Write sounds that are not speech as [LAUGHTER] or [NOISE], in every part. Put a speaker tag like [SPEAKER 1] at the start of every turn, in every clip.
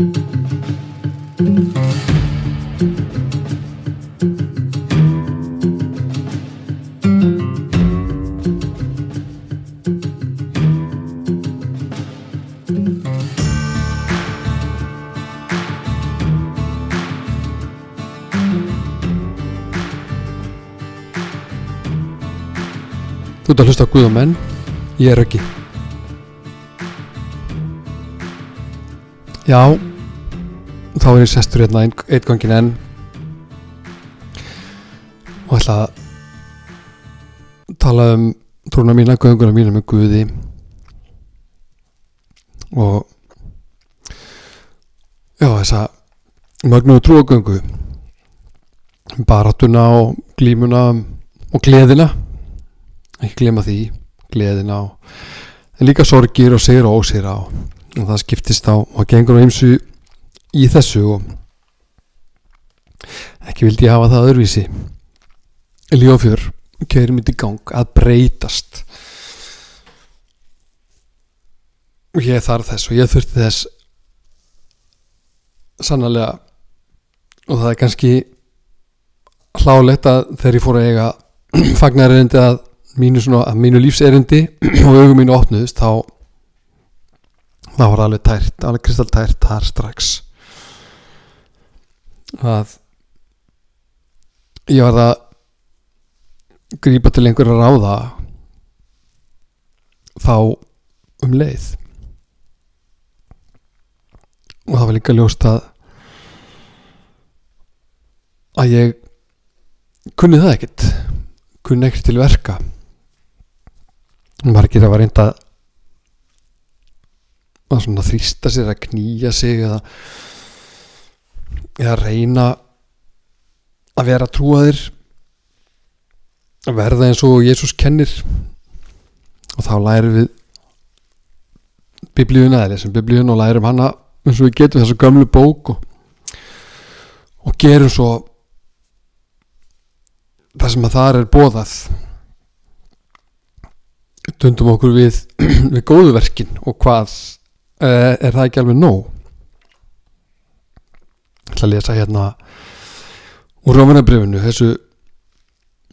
[SPEAKER 1] Þú ert að hlusta á Guð og menn Ég er ekki Já Þá er ég sestur hérna ein, eitt gangin enn. Og ætla að Tala um Trúna mína, gönguna mína með Guði. Og Já þessa Mögnuðu trúagöngu Baratuna og glímuna Og gleðina. Ekki glema því gleðina á en líka sorgir og sigur og ósigur á og það skiptist á og gengur á ymsu í þessu og ekki vildi ég hafa það öðruvísi. Lífafjör keirir myndi í gang að breytast. Og ég þarf þess og ég þurfti þess sannlega og það er kannski hlálegt að þegar ég fór að eiga [CLEARS THROAT] fagnarindi að mínu, svona, að mínu lífserindi [CLEARS THROAT] og augum mínu opnuðist þá þá var alveg tært alveg kristaltært þar strax að ég var að grípa til einhverja ráða þá um leið. Og það var líka ljóst að að ég kunni það ekkert kunni ekkert til verka. Margir að var reynda að svona þrýsta sér að knýja sig eða eða reyna að vera trúaðir að verða eins og Jésús kennir. Og þá lærum við biblíuna eða lesum biblíuna og lærum hana eins og við getum þessu gömlu bók og, og gerum svo það sem að þar er bóðað tundum okkur við [CLEARS THROAT] við góðu verkin og hvað uh, er það ekki alveg nóg ætla að lesa hérna úr Rómanabrifinu þessu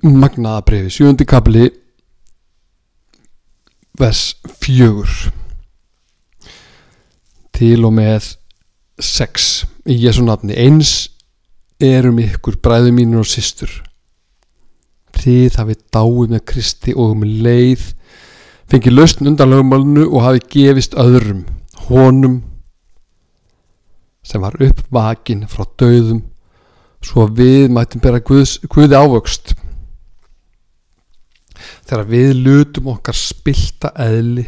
[SPEAKER 1] magnaða brefi, sjöndi kapli vers fjögur til og með sex í Jésu nafni. Eins erum ykkur bræðu mínur og systur. Þið hafið dáið með Kristi og um leið fengið lausn undan lögmálunu og hafi gefist öðrum honum sem var uppvakin frá döðum svo við mættum bera Guðs, Guði ávöxt. Þegar við lutum okkar spilta eðli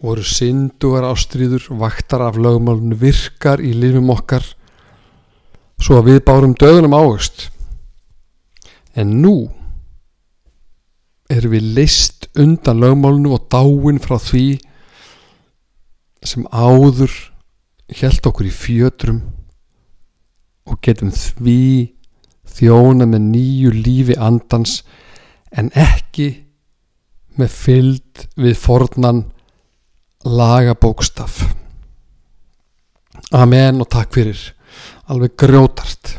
[SPEAKER 1] voru syndugar ástríður vaktar af lögmálunu virkar í lifum okkar svo að við bárum döðunum ávöxt. En nú erum við leist undan lögmálunu og dáin frá því sem áður held okkur í fjötrum og getum því þjóna með nýju lífi andans en ekki með fylld við fornan lagabókstaf. Amen og takk fyrir. Alveg grjótart.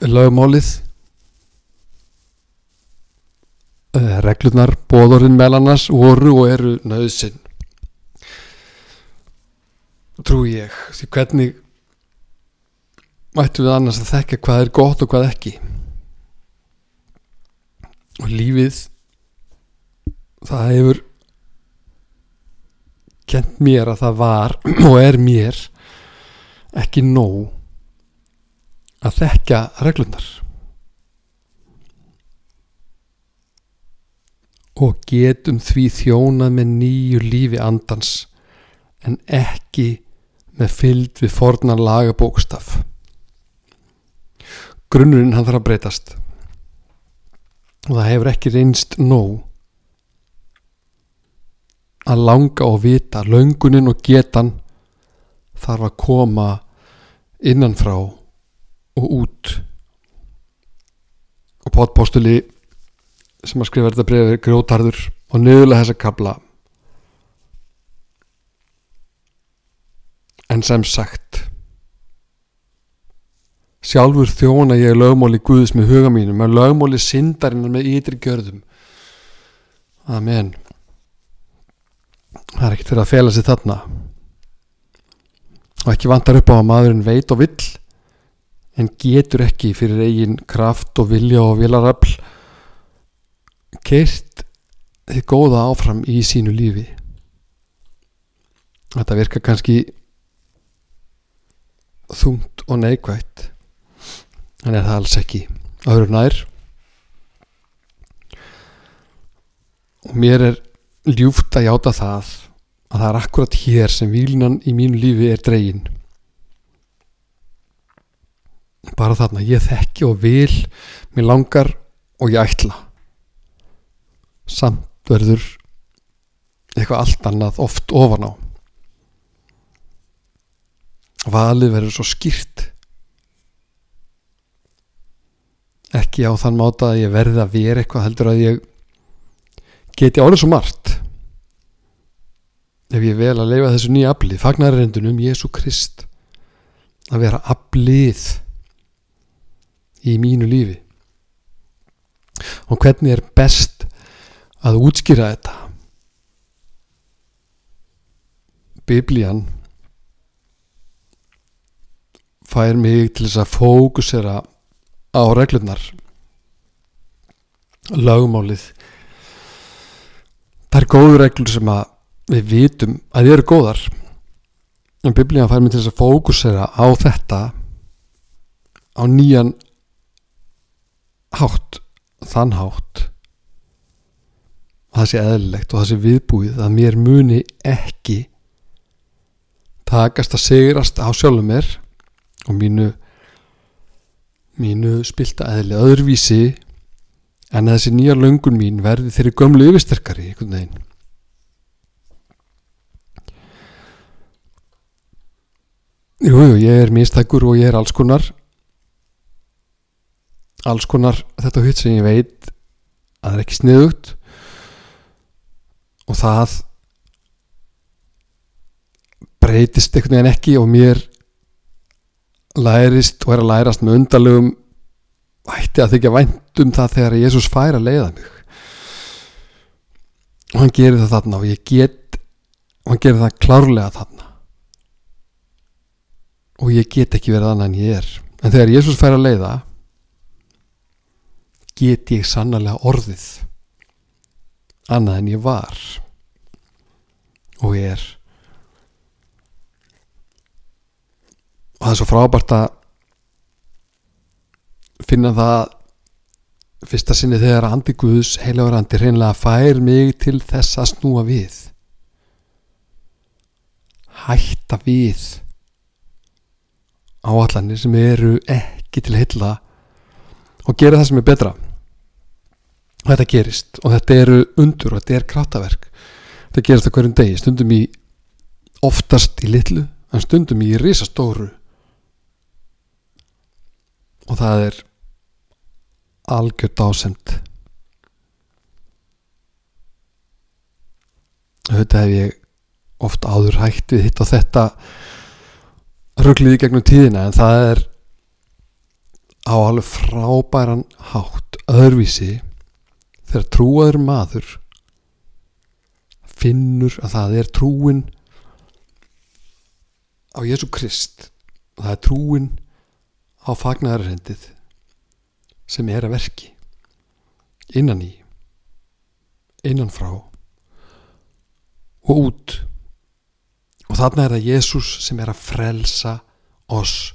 [SPEAKER 1] Lögmálið Eh, reglurnar, bóðorinn meðlannars voru og eru nöðsinn trú ég því hvernig mættum við annars að þekka hvað er gott og hvað ekki? Og lífið það hefur kent mér að það var [CLEARS THROAT] og er mér ekki nóg að þekka reglurnar. Og getum því þjónað með nýju lífi andans en ekki með fylld við fornan lagabókstaf. Grunnurinn hann þarf að breytast. Og það hefur ekki reynst nóg að langa og vita löngunin og getan þarf að koma innanfrá og út. Og potpostuli sem að skrifa þetta bregði grjótarður og niðurlega þessa kabla en sem sagt sjálfur þjóna ég lögmóli Guðs með huga mínum með lögmóli syndarinnar með ytri gjörðum. Amen. Það er ekkert fyrir að fela sig þarna. Og ekki vantar upp á að maðurinn veit og vill en getur ekki fyrir eigin kraft og vilja og vilarafl keirt þið góða áfram í sínu lífi. Þetta virka kannski þungt og neikvægt en er það alls ekki. Öðru nær. Og mér er ljúft að játa það að það er akkurat hér sem výlinan í mínu lífi er dregin. Bara þarna ég þekki og vil mér langar og ég ætla. Samt verður eitthvað allt annað oft ofan á valið verður svo skýrt. Ekki á þann máta að ég verði að vera eitthvað heldur að ég geti árið svo margt. Ef ég vel að leifa þessu nýja aflið fagnarrendunum Jésu Krist að vera aflið í mínu lífi. Og hvernig er best að útskýra þetta? Biblían fær mig til þess að fókusera á reglurnar. Lögumálið það er góður reglur sem að við vitum að þið eru góðar. En biblíðan fær mig til þess að fókusera á þetta á nýjan hátt þann hátt. Að það sé eðlilegt og það sé viðbúið að mér muni ekki takast að sigrast á sjálfum mér og mínu mínu spilta eðli öðruvísi en að þessi nýja löngun mín verði þeirri gömlu yfirsterkari einhvern veginn. Jújú, jú, ég er mistækur og ég er alls konar alls konar þetta hitt sem ég veit að það er ekki sniðugt og það breytist einhvern veginn ekki og mér lærist og er að lærast með undarlegum ætti að þykja vænt um það þegar Jésús fær að leiða mig. Og hann gerir það þarna og ég get og hann gerir það klárlega þarna. Og ég get ekki verið annað en ég er. En þegar Jésús fær að leiða get ég sannlega orðið annað en ég var og ég er og það er svo frábært að finna það fyrsta sinni þegar Andi Guðs heilagur Andi reynilega fær mig til þess að snúa við. Hætta við áallanir sem eru ekki til heila og gera það sem er betra. Þetta gerist og þetta eru undur og þetta er krátaverk þetta gerist á hverjum degi stundum í oftast í litlu en stundum í risastóru og það er algjör dásemt þetta hef ég oft áður hægt við hitt á þetta ruggliði gegnum tíðina en það er á alveg frábæran hátt öðruvísi þegar trúaður maður finnur að það er trúin á Jésu Krist. Það er trúin á fagnæðarhendið sem er að verki innan í innan frá og út. Og þarna er það Jésús sem er að frelsa oss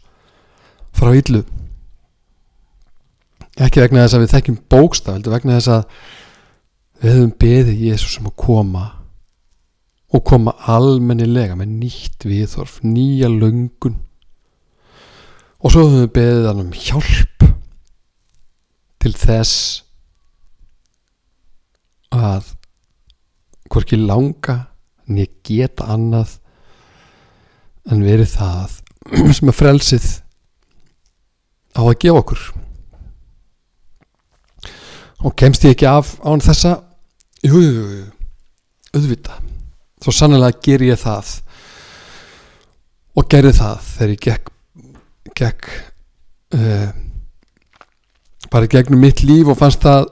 [SPEAKER 1] frá yllu ekki vegna þess að við þekkjum bókstaf heldur vegna þess að við hefum beðið Jésús um að koma og koma almennilega með nýtt viðhorf, nýja löngun og svo höfum við beðið hann um hjálp til þess að hvorki langa en ég geta annað en verið það [CLEARS THROAT] sem er frelsið á að gefa okkur. Og kemst ég ekki af án þessa? Jú, auðvita svo sannlega ger ég það. Og gerði það þegar ég gekk, gekk uh, bara gegnum mitt líf og fannst það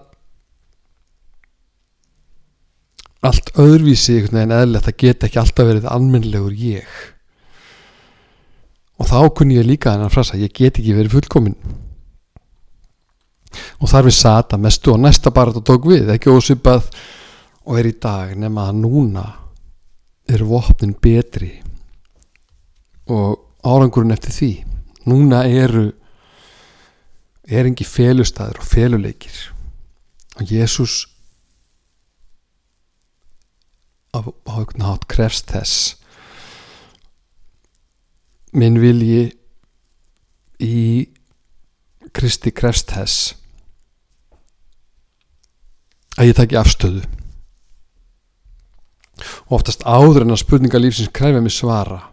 [SPEAKER 1] allt öðruvísi veginn eðlilegt það geta ekki alltaf verið almennlegur ég. Og þá kunni ég líka þennan frasa ég get ekki verið fullkomin og þar við sata mestu og næsta bara þetta tók við ekki ósipað og er í dag nema að núna eru vopnin betri og árangurinn eftir því núna eru er engi felustæður og feluleikir. Og Jésús á einhvern hát krefst þess. Minn vilji í Kristi krefst þess að ég taki afstöðu. Og oftast áður en að spurninga lífsins krefja mig svara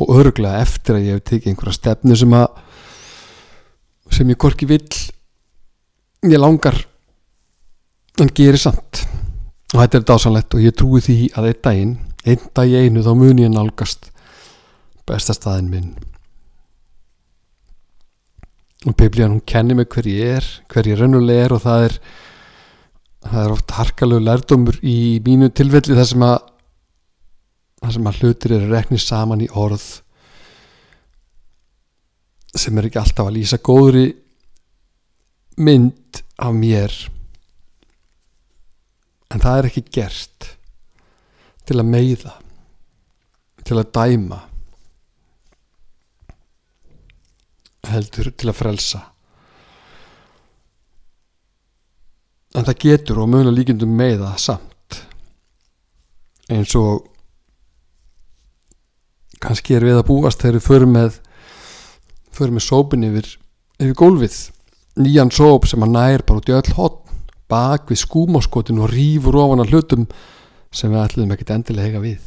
[SPEAKER 1] og örglega eftir að ég hef tekið einhverja stefnu sem að sem ég korki vill ég langar en gerir samt. Og þetta er dásanlegt og ég trúi því að einn daginn einn dag í einu þá mun ég nálgast bestastæðin minn. Og biblíðan hún kennir mig hver ég er hver ég raunulega er og það er það er oft harkalegu lærdomur í mínu tilfelli þar sem að þar sem að hlutir eru reknið saman í orð sem er ekki alltaf að lýsa góðri mynd af mér. En það er ekki gert til að meiða til að dæma heldur til að frelsa. En það getur og mögulega líkindum meiða samt eins og kannski er við að búast þegar við förum með förum með sópin yfir yfir gólfið. Nýjan sóp sem að nær bara út í öll hotn bak við skúmáskotin og rýfur ofan að hlutum sem við ætlum ekkert endilega hega við.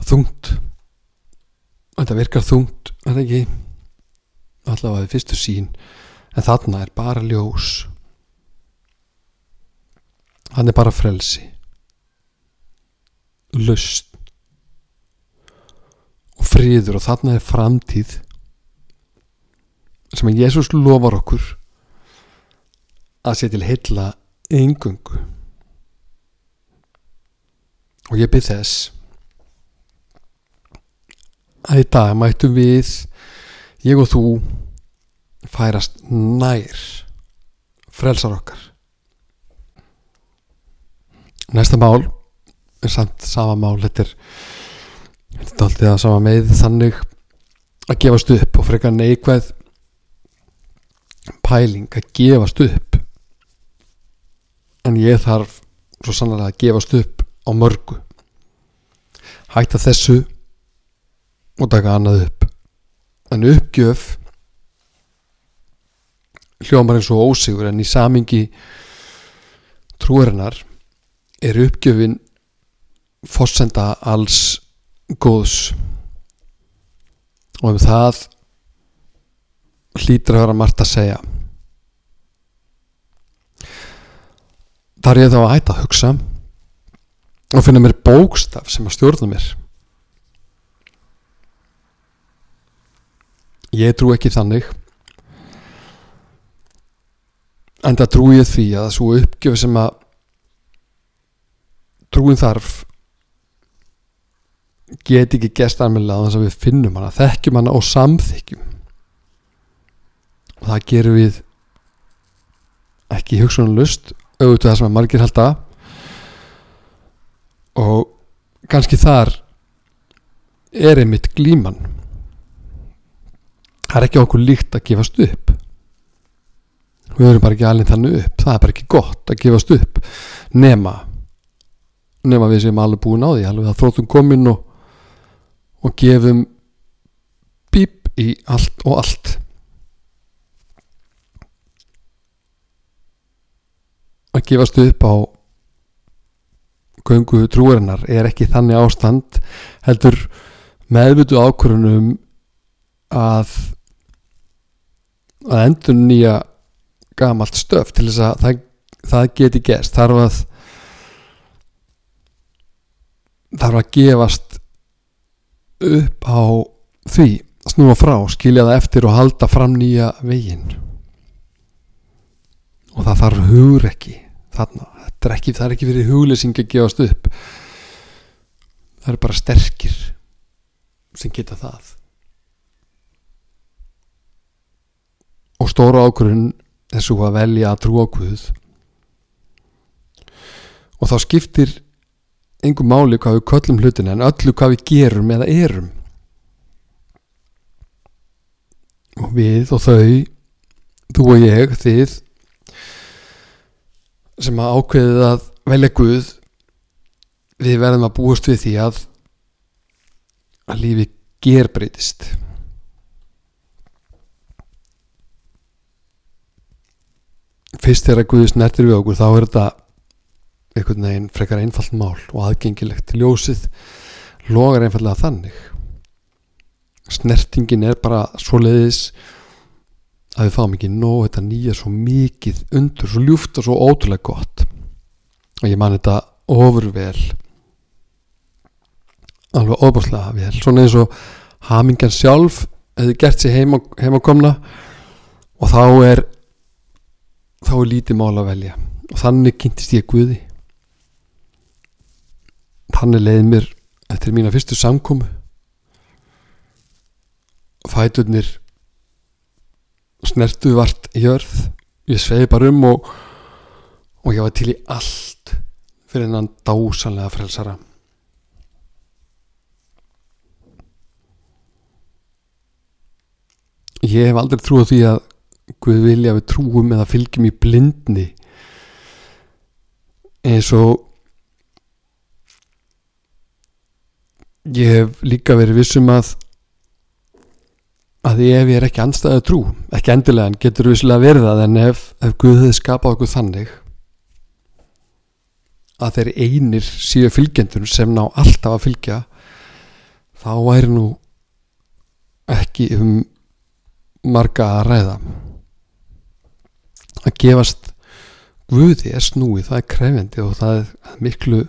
[SPEAKER 1] Þungt. Þetta virkar þungt þetta ekki? Allavega við fyrstu sín en þarna er bara ljós. Hann er bara frelsi lust og friður og þarna er framtíð sem að Jésús lofar okkur að sé til heilla engungu og ég byrð þess að í dag mættum við ég og þú færast nær frelsar okkar. Næsta mál samt sama mál þetta er alltaf að sama með þannig að gefast upp og frekar neikvæð pæling að gefast upp. En ég þarf svo sannlega að gefast upp á mörgu. Hætta þessu og taka annað upp. En uppgjöf hljómar eins og ósigur en í samingi trúarinnar er uppgjöfin fossenda alls góðs. Og um það hlýtur að vera margt að segja. Þar ég þá að hætta að hugsa og finna mér bókstaf sem að stjórna mér. Ég trú ekki þannig en það trú ég því að svo uppgjöf sem að trúin þarf get ekki gest almennilega þannig að við finnum hana, þekkjum hana og samþykjum og það gerum við ekki hugsunum lust auðvitað það sem að margir halda. Og kannski þar er einmitt glíman. Það er ekki okkur líkt að gefast upp. Við verðum bara ekki alveg þannig upp. Það er bara ekki gott að gefast upp nema nema við sem alveg búin á því alveg að þróttum komin og, og gefum bíp í allt og allt. Að gefast upp á göngu trúarinnar er ekki þannig ástand heldur meðvitu ákvörunum að að endur nýja gamalt stöf til þess að það, það geti gerst. Þarf að þarf að gefast upp á því snúa frá, skilja það eftir og halda fram nýja veginn. Og það þarf hugur ekki þarna, er ekki, það er ekki fyrir huglesing að gefast upp. Það eru bara sterkir sem geta það. Og stóra ákvörðun þessu að velja að trúa á Guð. Og þá skiptir engum máli hvað við köllum hlutin en öllu hvað við gerum eða erum. Og við og þau þú og ég, þið sem að ákveðið að velja Guð við verðum að búast við því að að lífi gerbreytist. Fyrst þegar Guðis nertir við okkur þá er þetta einhvern veginn frekar einfalt mál og aðgengilegt ljósið logar einfallega þannig. Snertingin er bara svo leiðis að við fáum ekki nóg þetta nýja svo mikið undur, svo ljúft og svo ótrúlega gott. Og ég man þetta ofurvel alveg óbúslega vel. Svona eins og hamingjan sjálf hefði gert sér heima, heimakomna og þá er þá er lítið mál að velja. Og þannig kynntist ég Guði þannig leiði mér eftir mína fyrstu samkomu. Fæturnir snertu vart í jörð. Ég svegi bara um og, og ég var til í allt fyrir hennan dásanlega frelsara. Ég hef aldrei trúið því að Guð vilja við trúum eða fylgjum í blindni eins og ég hef líka verið vissum að að ef ég er ekki anstæðu trú ekki endilega en getur vissilega verið það en ef, ef Guð hefði skapað okkur þannig að þeir einir síðu fylgjendur sem ná alltaf að fylgja þá væri nú ekki um marga að ræða. Að gefast Guði er snúið, það er krefendi og það er miklu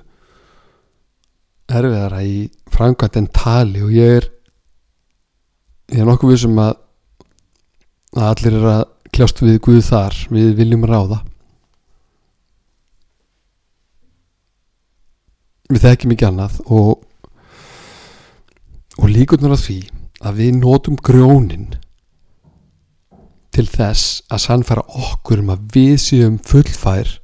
[SPEAKER 1] erfiðara í framkvæmt en tali og ég er ég er nokkuð við sem að, að allir er að kljást við Guð þar, við viljum ráða. Við þekkjum ekki annað og og líkunar að því að við nótum grjónin til þess að sannfæra okkur um að við séum fullfær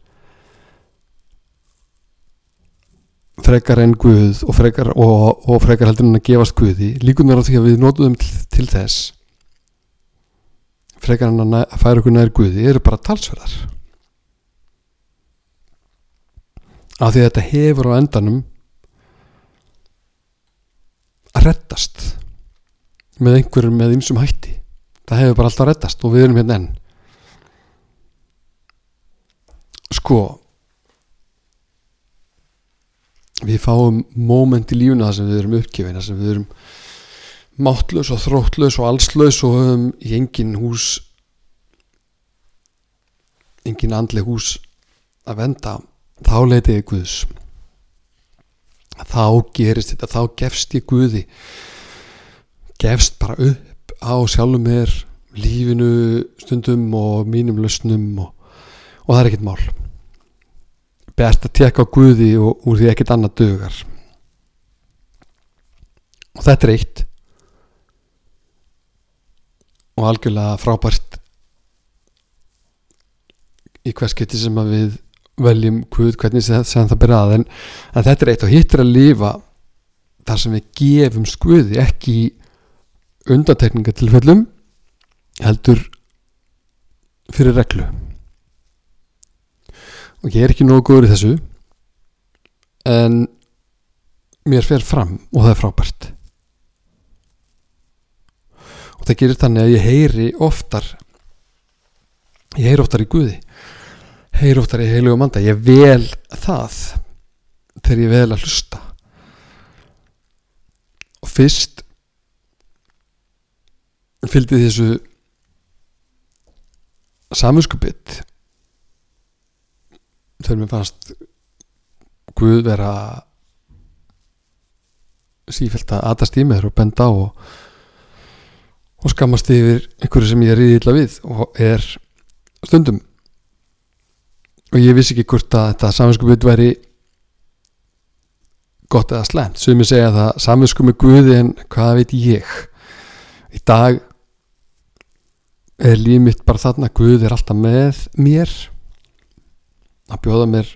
[SPEAKER 1] frekar en Guð og frekar, og, og frekar heldur en að gefast Guði líkunar á því að við nótum til, til þess frekar en að færa okkur nær Guði eru bara talsverðar. Af því að þetta hefur á endanum að rettast með einhverjum með ymsum hætti. Það hefur bara alltaf rettast og við erum hérna enn. Sko við fáum móment í lífuna þar sem við erum uppgefina sem við erum máttlaus og þróttlaus og allslaus og höfum í engin hús engin andli hús að venda. Þá leiti ég Guðs. Þá gerist þetta þá gefst ég Guði. Gefst bara upp á sjálfum mér lífinu stundum og mínum lausnum og, og það er ekkert mál best að tekka á Guði og úr því ekkert annað dögar og þetta er eitt. Og algjörlega frábært í hvers geti sem að við veljum Guð hvernig sem það byrja að. En, en þetta er eitt og hitt er að lifa þar sem við gefum skuði ekki undatekningatilfellum heldur fyrir reglu og ég er ekki nógu góður í þessu en mér fer fram og það er frábært. Og það gerir þannig að ég heyri oftar ég heyri oftar í Guði heyri oftar í heilugum anda. Ég vel það þegar ég vel að hlusta. Og fyrst fylgdi þessu saminskupið þegar mér fannst Guð vera sífælt að aðast í með þér og benda á og, og skammast yfir einhverju sem ég er illa við og er stundum. Og ég vissi ekki hvort að þetta saminskupið væri gott eða slemt sem ég segja það saminskupið Guði en hvað veit ég? Í dag er líf mitt bara þarna. Guð er alltaf með mér að bjóða mér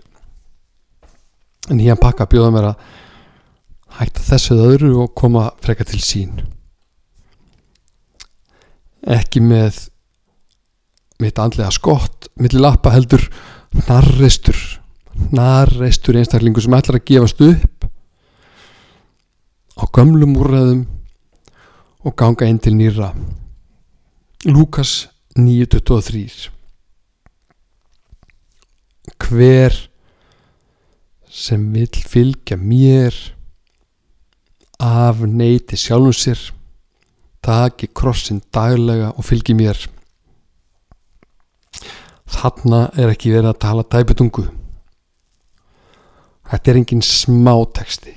[SPEAKER 1] nýjan pakka að bjóða mér að hætta þessuð öðru og koma freka til sín. Ekki með mitt andlega skott millir lappa heldur narreistur narreistur einstaklingu sem ætlar að gefast upp á gömlum úrræðum og ganga inn til nýra Lukas 9.23 Hver sem vil fylgja mér af neyti sjálfum sér taki krossin daglega og fylgi mér. Þarna er ekki verið að tala tæputungu þetta er engin smáteksti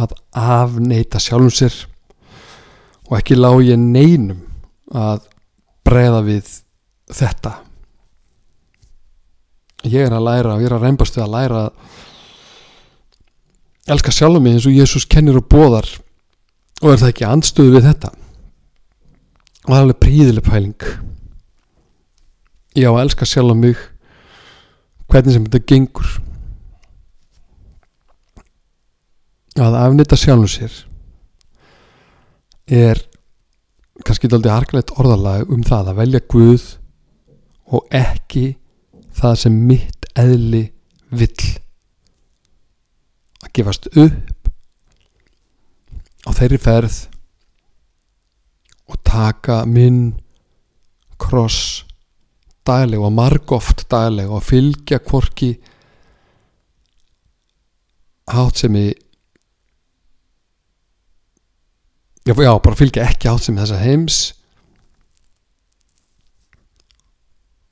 [SPEAKER 1] að afneita sjálfum sér og ekki lág ég neinum að breyða við þetta ég er að læra og ég er að reymbast við að læra að elska sjálfum mig eins og Jésús kennir og bóðar og er það ekki andstöðu við þetta? Og það er alveg príðileg pæling. Ég á að elska sjálfum mig hvernig sem þetta gengur. Að afnita sjálfum sér er kannski aldrei harkalegt orðalag um það að velja Guð og ekki það sem mitt eðli vill. Að gefast upp á þeirri ferð og taka minn kross dagleg og margóft dagleg og fylgja kvorki hátt sem ég já, já, bara fylgja ekki átt sem þessa heims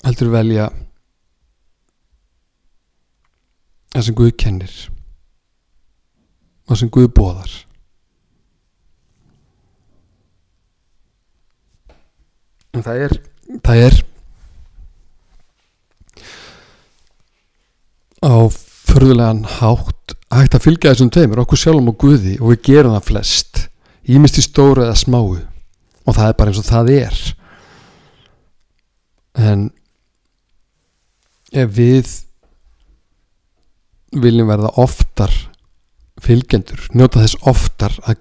[SPEAKER 1] heldur velja það sem Guð kennir. Og sem Guð bóðar en það er það er á förðulegan hátt hægt að fylgja þessum tveimur okkur sjálfum og Guði og við gerum það flest ímist í stóru eða smáu. Og það er bara eins og það er. En ef við viljum verða oftar fylgjendur, njóta þess oftar að,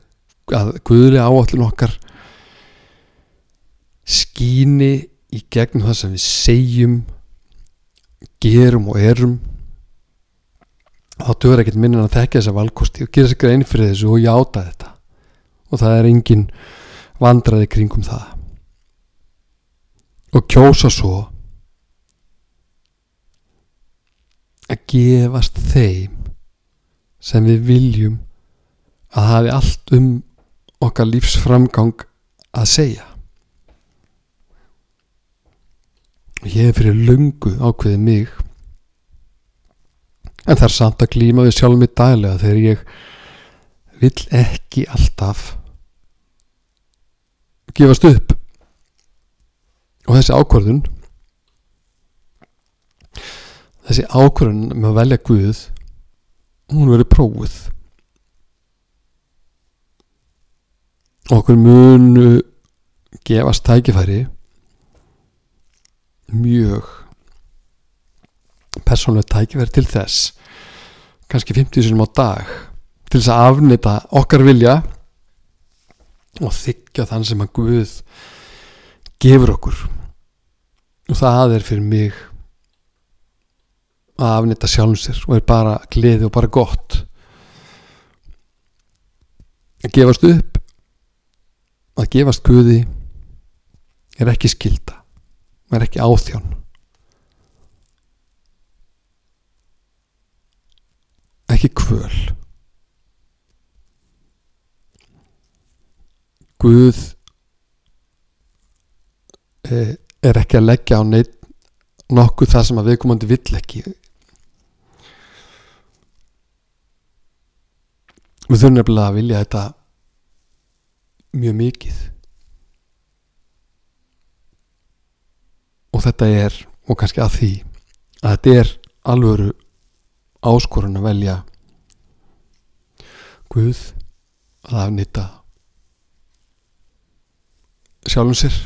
[SPEAKER 1] að guðlega áallin okkar skíni í gegnum það sem við segjum gerum og erum. Þá dögur ekkert minna að þekka þessa valkosti og gera sér grein fyrir þessu og játa þetta. Og það er engin vandraði kringum það. Og kjósa svo að gefast þeim sem við viljum að hafi allt um okkar lífsframgang að segja. Ég er fyrir lungu ákveðið mig en það er samt að glíma við sjálf mig dælega þegar ég vill ekki alltaf gefast upp. Og þessi ákvörðun þessi ákvörðun með að velja Guð hún verið prófuð. Og okkur munu gefast tækifæri mjög persónlega tækifæri til þess kannski 50 sinum á dag til þess að afnita okkar vilja og þykja þann sem að Guð gefur okkur. Og það er fyrir mig að afnita sjálfum sér og er bara gleði og bara gott. Að gefast upp að gefast Guði er ekki skilda er ekki áþján ekki kvöl. Guð eh, er ekki að leggja á neitt nokkuð það sem að viðkomandi vill ekki við þurfum nefnilega að vilja þetta mjög mikið. Og þetta er og kannski að því að þetta er alvöru áskorun að velja Guð að afnýta sjálfum sér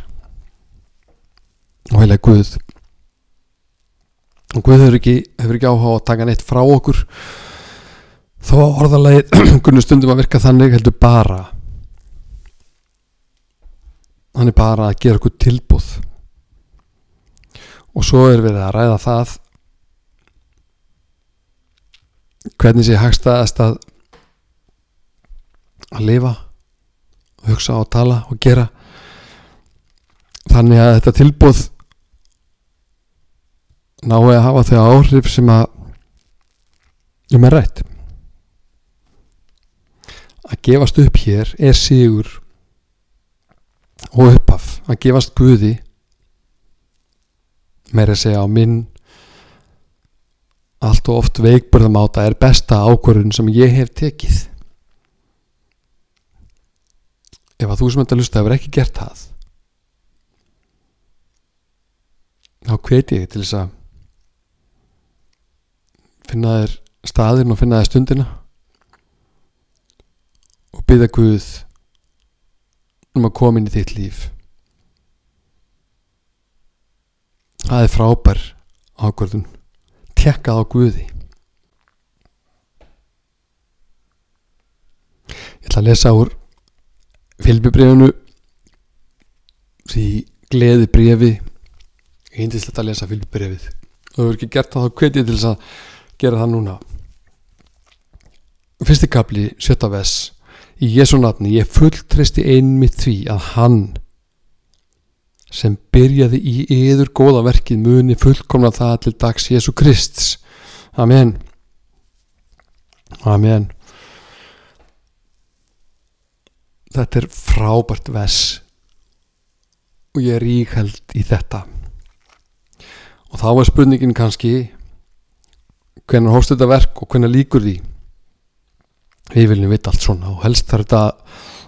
[SPEAKER 1] og heila Guð. Og Guð hefur ekki, hefur ekki áhuga að taka neitt frá okkur þó orðalagið [CLEARS THROAT] kunnu stundum að virka þannig heldur bara. Hann er bara að gera okkur tilbúð og svo er við að ræða það hvernig sé hagstaðast að að lifa hugsa og tala og gera. Þannig að þetta tilbúð nái að hafa þau áhrif sem að um er rætt að gefast upp hér er sigur og uppaf að gefast Guði meira að segja á minn allt og oft veikburðamáta er besta ákvörðun sem ég hef tekið. Ef að þú sem þetta lusta hefur ekki gert það þá hveti ég til þess að finna þér staðin og finna þér stundina og byggja Guð um að koma inn í þitt líf. Það er frábær ákvörðun. Tekkað á Guði. Ég ætla að lesa úr fylgjubrifinu því gleði brefi eindislegt að lesa fylgjubrifið og þú hefur ekki gert það þá hvetið til þess að gera það núna. Fyrsti kapli sjötta ves í Jésu nafni ég fulltristi einmitt því að hann sem byrjaði í yður góða verkið muni fullkomna það til dags Jésu Krist Amen. Amen. Þetta er frábært ves og ég er ríkheld í þetta. Og þá er spurningin kannski hvernig hóst þetta verk og hvernig líkur því við viljum vita allt svona og helst þarf þetta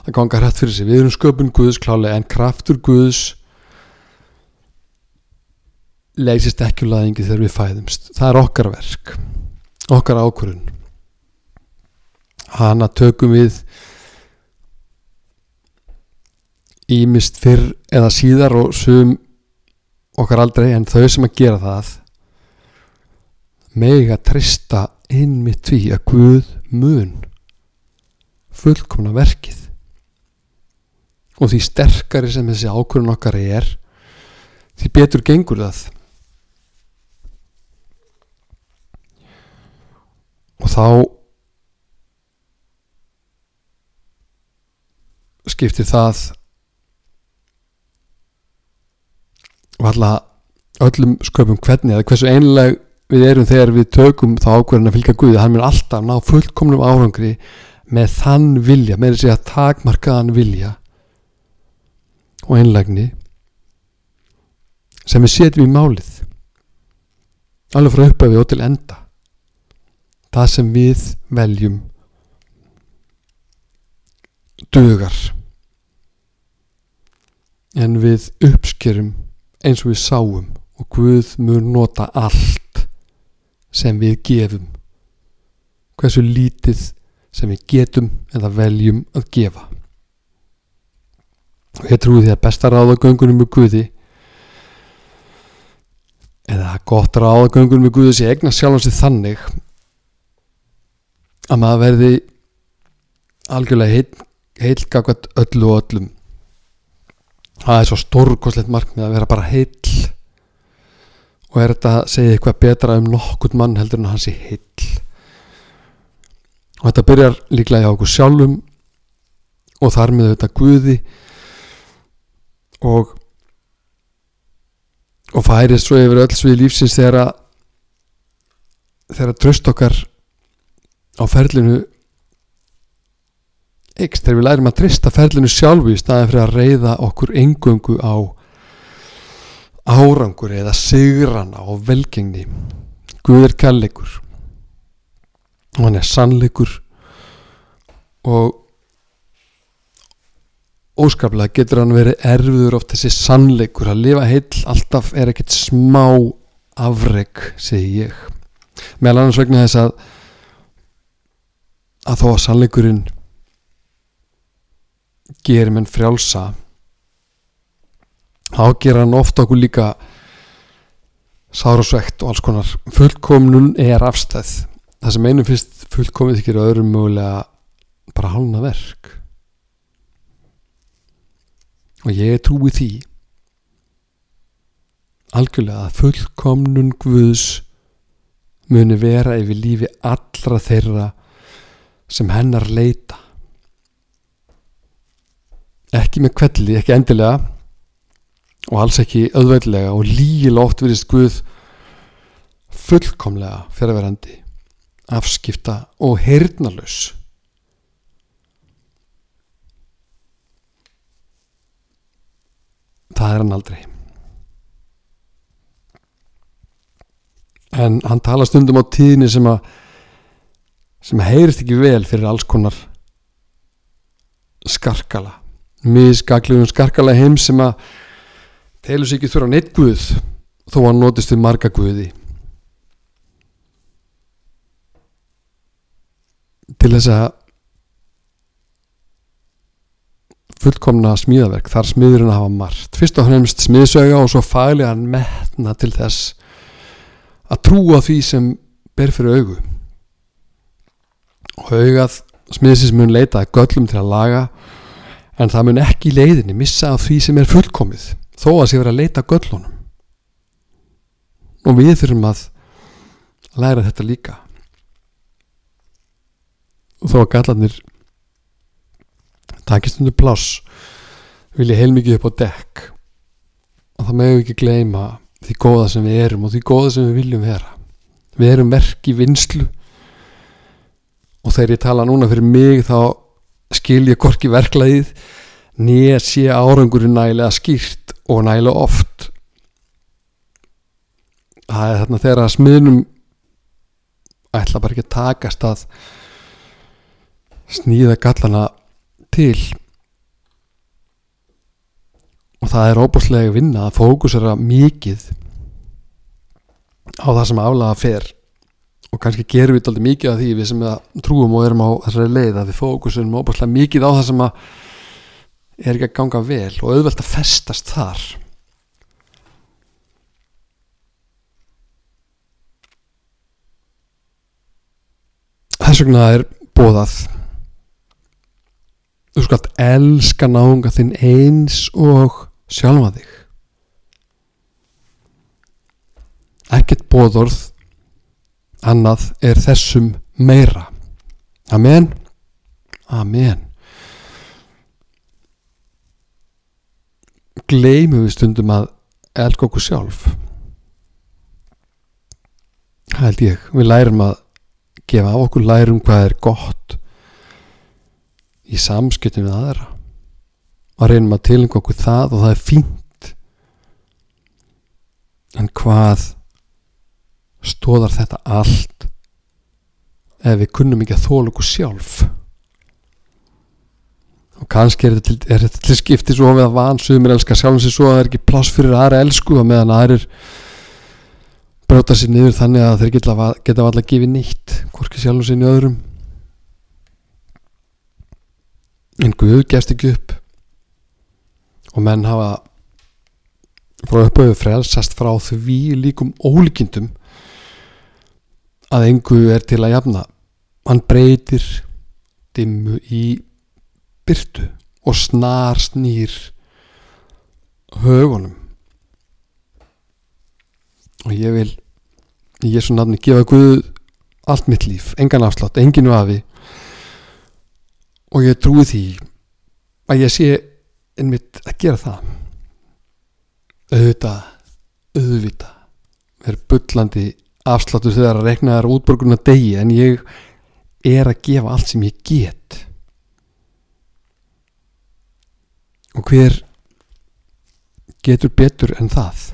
[SPEAKER 1] að ganga hrætt fyrir sig. Við erum sköpun Guðs klálega en kraftur Guðs leysist ekki úr laðingi þegar við fæðumst. Það er okkar verk okkar ákvörðun. Hana tökum við ímist fyrr eða síðar og sum okkar aldrei en þau sem að gera það meg að trista inn mitt því að Guð mun fullkomna verkið. Og því sterkari sem þessi ákvörðun okkar er því betur gengur það. Og þá skiptir það valla öllum sköpum hvernig eða hversu einleg við erum þegar við tökum þá ákverðin að fylgja Guði. Hann mun alltaf ná fullkomnum árangri með þann vilja með þess að takmarkaðan vilja og einlegni sem við setjum í málið alveg frá upphæfi og til enda það sem við veljum dugar. En við uppskerum eins og við sáum og Guð mun nota allt sem við gefum. Hversu lítið sem við getum eða veljum að gefa. Og ég trúi því að besta ráðagöngunum með Guði eða gott ráðagöngunum með Guði sé egna sjálf hans þannig að maður verði algjörlega heil, heilgakvæmt öllu og öllum. Það er svo stórkoslegt markmið að vera bara heill. Og er þetta að segja eitthvað betra um nokkurt mann heldur en hans í heill og þetta byrjar líklega á okkur sjálfum og þar með þetta Guði og og færist svo yfir öll svið lífsins þegar að þegar að tröst okkar á ferlinu ykst þegar við lærum að trista ferlinu sjálfu í staðin fyrir að reyða okkur engöngu á árangur eða sigrana og velgengni. Guð er kærleikur og hann er sannleikur. Og óskaplega getur hann verið erfiður oft þessi sannleikur. Að lifa heill alltaf er ekkert smá afreg, segi ég. Meðal annars vegna þess að að þó að sannleikurinn gerir menn frjálsa þá gerir hann ofta okkur líka sárasvegt og alls konar. Fullkomnun er afstæð það sem einum fyrst fullkomið þykir öðrum mögulega bara hálna verk. Og ég trúi því algjörlega að fullkomnun Guðs muni vera yfir lífi allra þeirra sem hennar leita. Ekki með kvelli, ekki endilega og alls ekki öðveldlega og lígilega oft verist Guð fullkomlega fyrirverandi afskipta og heyrnalus það er hann aldrei. En hann tala stundum á tíðinni sem að sem heyrist ekki vel fyrir alls konar skarkala. Misgaglegum skarkala heim sem að telur sér ekki þurra neitt guð þó að hann notist við marga guði til þess að fullkomna smíðaverk þar smiðurinn hafa margt. Fyrst og fremst smiðsöga og svo faglega hann metna til þess að trúa því sem ber fyrir augu. Og augað smiðsins mun leita göllum til að laga en það mun ekki í leiðinni missa af því sem er fullkomið þó að sé verið að leita göllunum. Og við þurfum að læra þetta líka þó að gallarnir takist undir pláss vilja heilmikið upp á dekk. Og það meðum ekki gleyma því góða sem við erum og því góða sem við viljum vera. Við erum verk í vinslu og þegar ég tala núna fyrir mig þá skil ég korki verklaðið nýja sé árangurinn nægilega skýrt og nægilega oft. Það er þarna þegar að smiðnum ætla bara ekki að takast að snýða gallana til. Og það er óbúslega vinna að fókusera mikið á það sem aflaga fer. Og kannski gerum við alltaf mikið af því við sem trúum og erum á þessari leið að við fókusurum óbúslega mikið á það sem er ekki að ganga vel og auðvelt að festast þar. Þess vegna er bóðað þú skalt elska náunga þinn eins og sjálfa þig. Ekkert bóðorð annað er þessum meira. Amen. Amen. Gleymum við stundum að elka okkur sjálf? Það held ég. Við lærum að gefa á okkur lærum hvað er gott í samskiptum við aðra. Og reynum að tilenga okkur það og það er fínt. En hvað stóðar þetta allt ef við kunnum ekki að þóla okkur sjálf? Og kannski er þetta til, til skipti svo við að vansuðum er elska sjálfum sér svo að það er ekki pláss fyrir aðra elsku og meðan aðrir bróta sér niður þannig að þeir geta, geta alltaf gefið nýtt hvorki sjálfum sér niður öðrum en Guð gefst ekki upp. Og menn hafa frá upphauðu frelsast frá því líkum ólíkindum að engu er til að jafna. Hann breytir dimmu í byrtu og snar snýr högunum. Og ég vil í Jésu nafni gefa Guð allt mitt líf, engan afslátt, engin vafi og ég trúi því að ég sé einmitt að gera það. Auðvitað auðvita er byllandi afsláttur þegar að rekna þar útborgurna degi en ég er að gefa allt sem ég get. Og hver getur betur en það?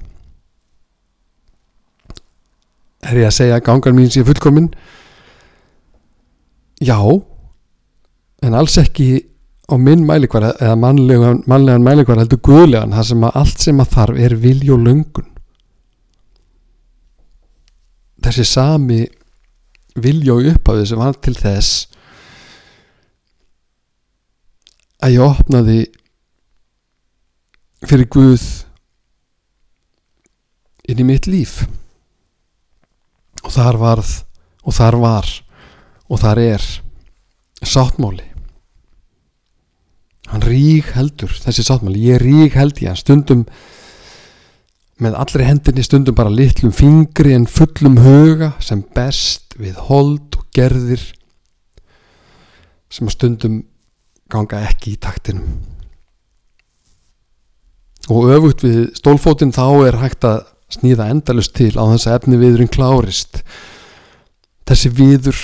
[SPEAKER 1] Er ég að segja að gangan mín sé fullkomin? Já en alls ekki á minn mælikvar eða mannlegan, mannlegan mælikvar heldur guðlegan. Þar sem að allt sem að þarf er vilj og löngun. Þessi sami vilja og upphafið sem var til þess að ég opnaði fyrir Guð inn í mitt líf. Og þar varð og þar var og þar er sáttmáli hann rík heldur þessi sáttmáli, ég rík held ég stundum með allri hendinni stundum bara litlum fingri en fullum huga sem best við hold og gerðir sem að stundum ganga ekki í taktinum. Og öfugt við stólfótinn þá er hægt að snýða endalust til á þess að efni viðurinn klárist. Þessi viður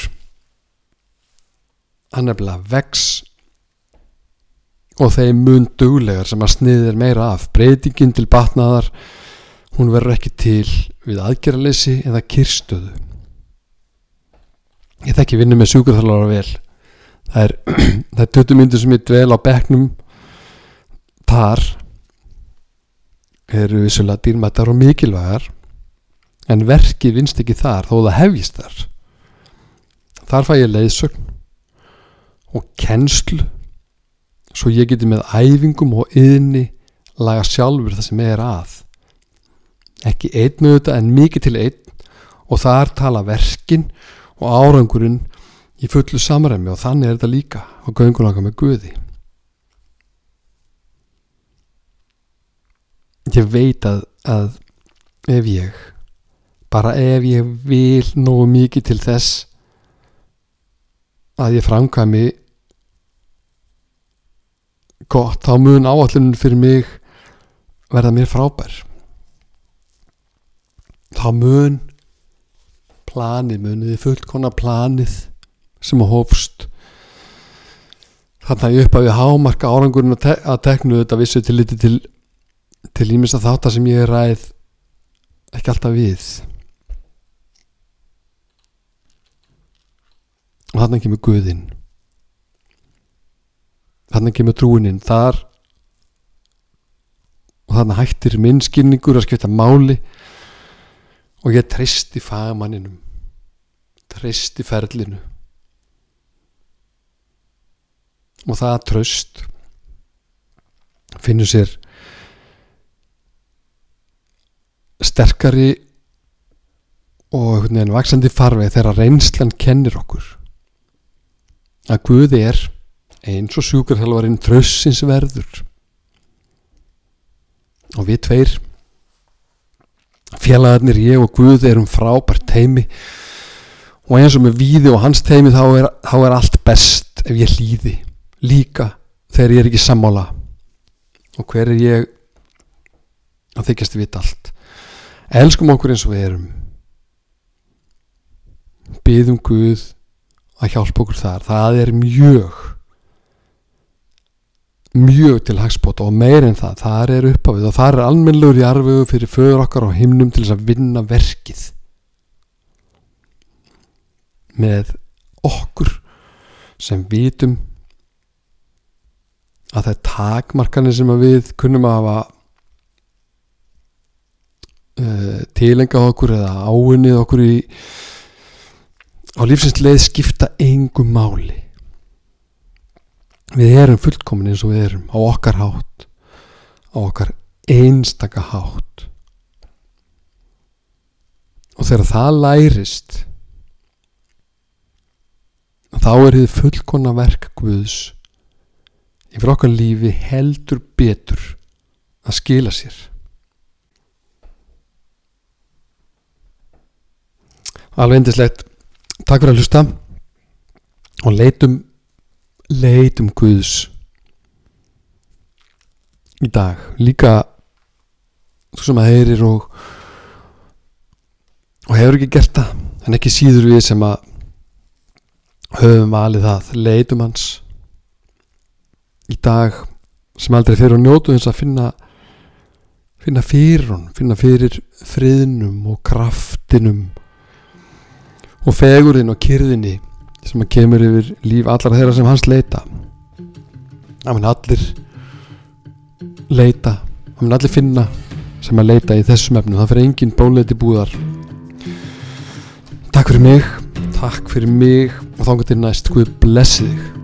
[SPEAKER 1] hann er bara vex og þeim mun duglegar sem að sniðir meira af. Breytingin til batnaðar hún verður ekki til við aðgerraleysi eða kyrstöðu ég þekki vinnu með sjúkurþarlara vel. Það er, [CLEARS THROAT] það er 20 myndir sem ég dvel á beknum þar eru vissulega dýrmættar og mikilvægar en verki vinst ekki þar þó það hefjist þar. Þar fæ ég leiðsögn og kennslu svo ég geti með æfingum og yðni laga sjálfur það sem er að. Ekki einn með þetta en mikið til einn. Og þar tala verkin og árangurinn í fullu samræmi og þannig er þetta líka á göngunaka með Guði. Ég veit að, að ef ég bara ef ég vil nógu mikið til þess að ég framkvæmi gott, þá mun áallunum fyrir mig verða mér frábær. Þá mun planið, muniði fullkona planið sem að hófst þannig að ég upp að við hámarka árangurinn að, te að teknu þetta vissu til liti til til ímins að þáttar sem ég ræð ekki alltaf við. Og þannig kemur Guðinn þannig kemur trúininn þar og þannig hættir minn skilningur að skipta máli. Og ég tristi fagmanninum. Tristi ferlinu. Og það tröst finnur sér sterkari og vaksandi farveg þegar reynslan kennir okkur að Guði er eins og sjúkarþjálfarinn trössins verður. Og við tveir félagarnir ég og Guð erum frábært teimi og eins og með Víði og hans teimi þá er, þá er allt best ef ég hlýði líka þegar ég er ekki sammála. Og hver er ég að þykjast við allt? Elskum okkur eins og við erum. Byðum Guð að hjálpa okkur þar. Það er mjög mjög til hagspót og meir en það þar er uppafið og þar er almenlegur í arfiðu fyrir föður okkar á himnum til þess að vinna verkið með okkur sem vitum að það er takmarkanir sem við kunnum að hafa uh, tilengað okkur eða áinnið okkur í á lífsins leið skipta engum máli við erum fullkomin eins og við erum á okkar hátt á okkar einstaka hátt. Og þegar það lærist þá er þið fullkona verk Guðs yfir okkar lífi heldur betur að skila sér. Alveg endislegt takk fyrir að hlusta og leitum leitum Guðs í dag. Líka þú sem að heyrir og og hefur ekki gert það en ekki síður við sem að höfum valið það leitum hans í dag sem aldrei fyrir að njótu þess að finna finna fyrir hún finna fyrir friðnum og kraftinum og fegurinn og kyrðinni sem að kemur yfir líf allar þeirra sem hans leita. Það mun allir leita það mun allir finna sem að leita í þessum efnum. Það fyrir engin bónleiti búðar. Takk fyrir mig takk fyrir mig og þá getur næst. Guð blessi þig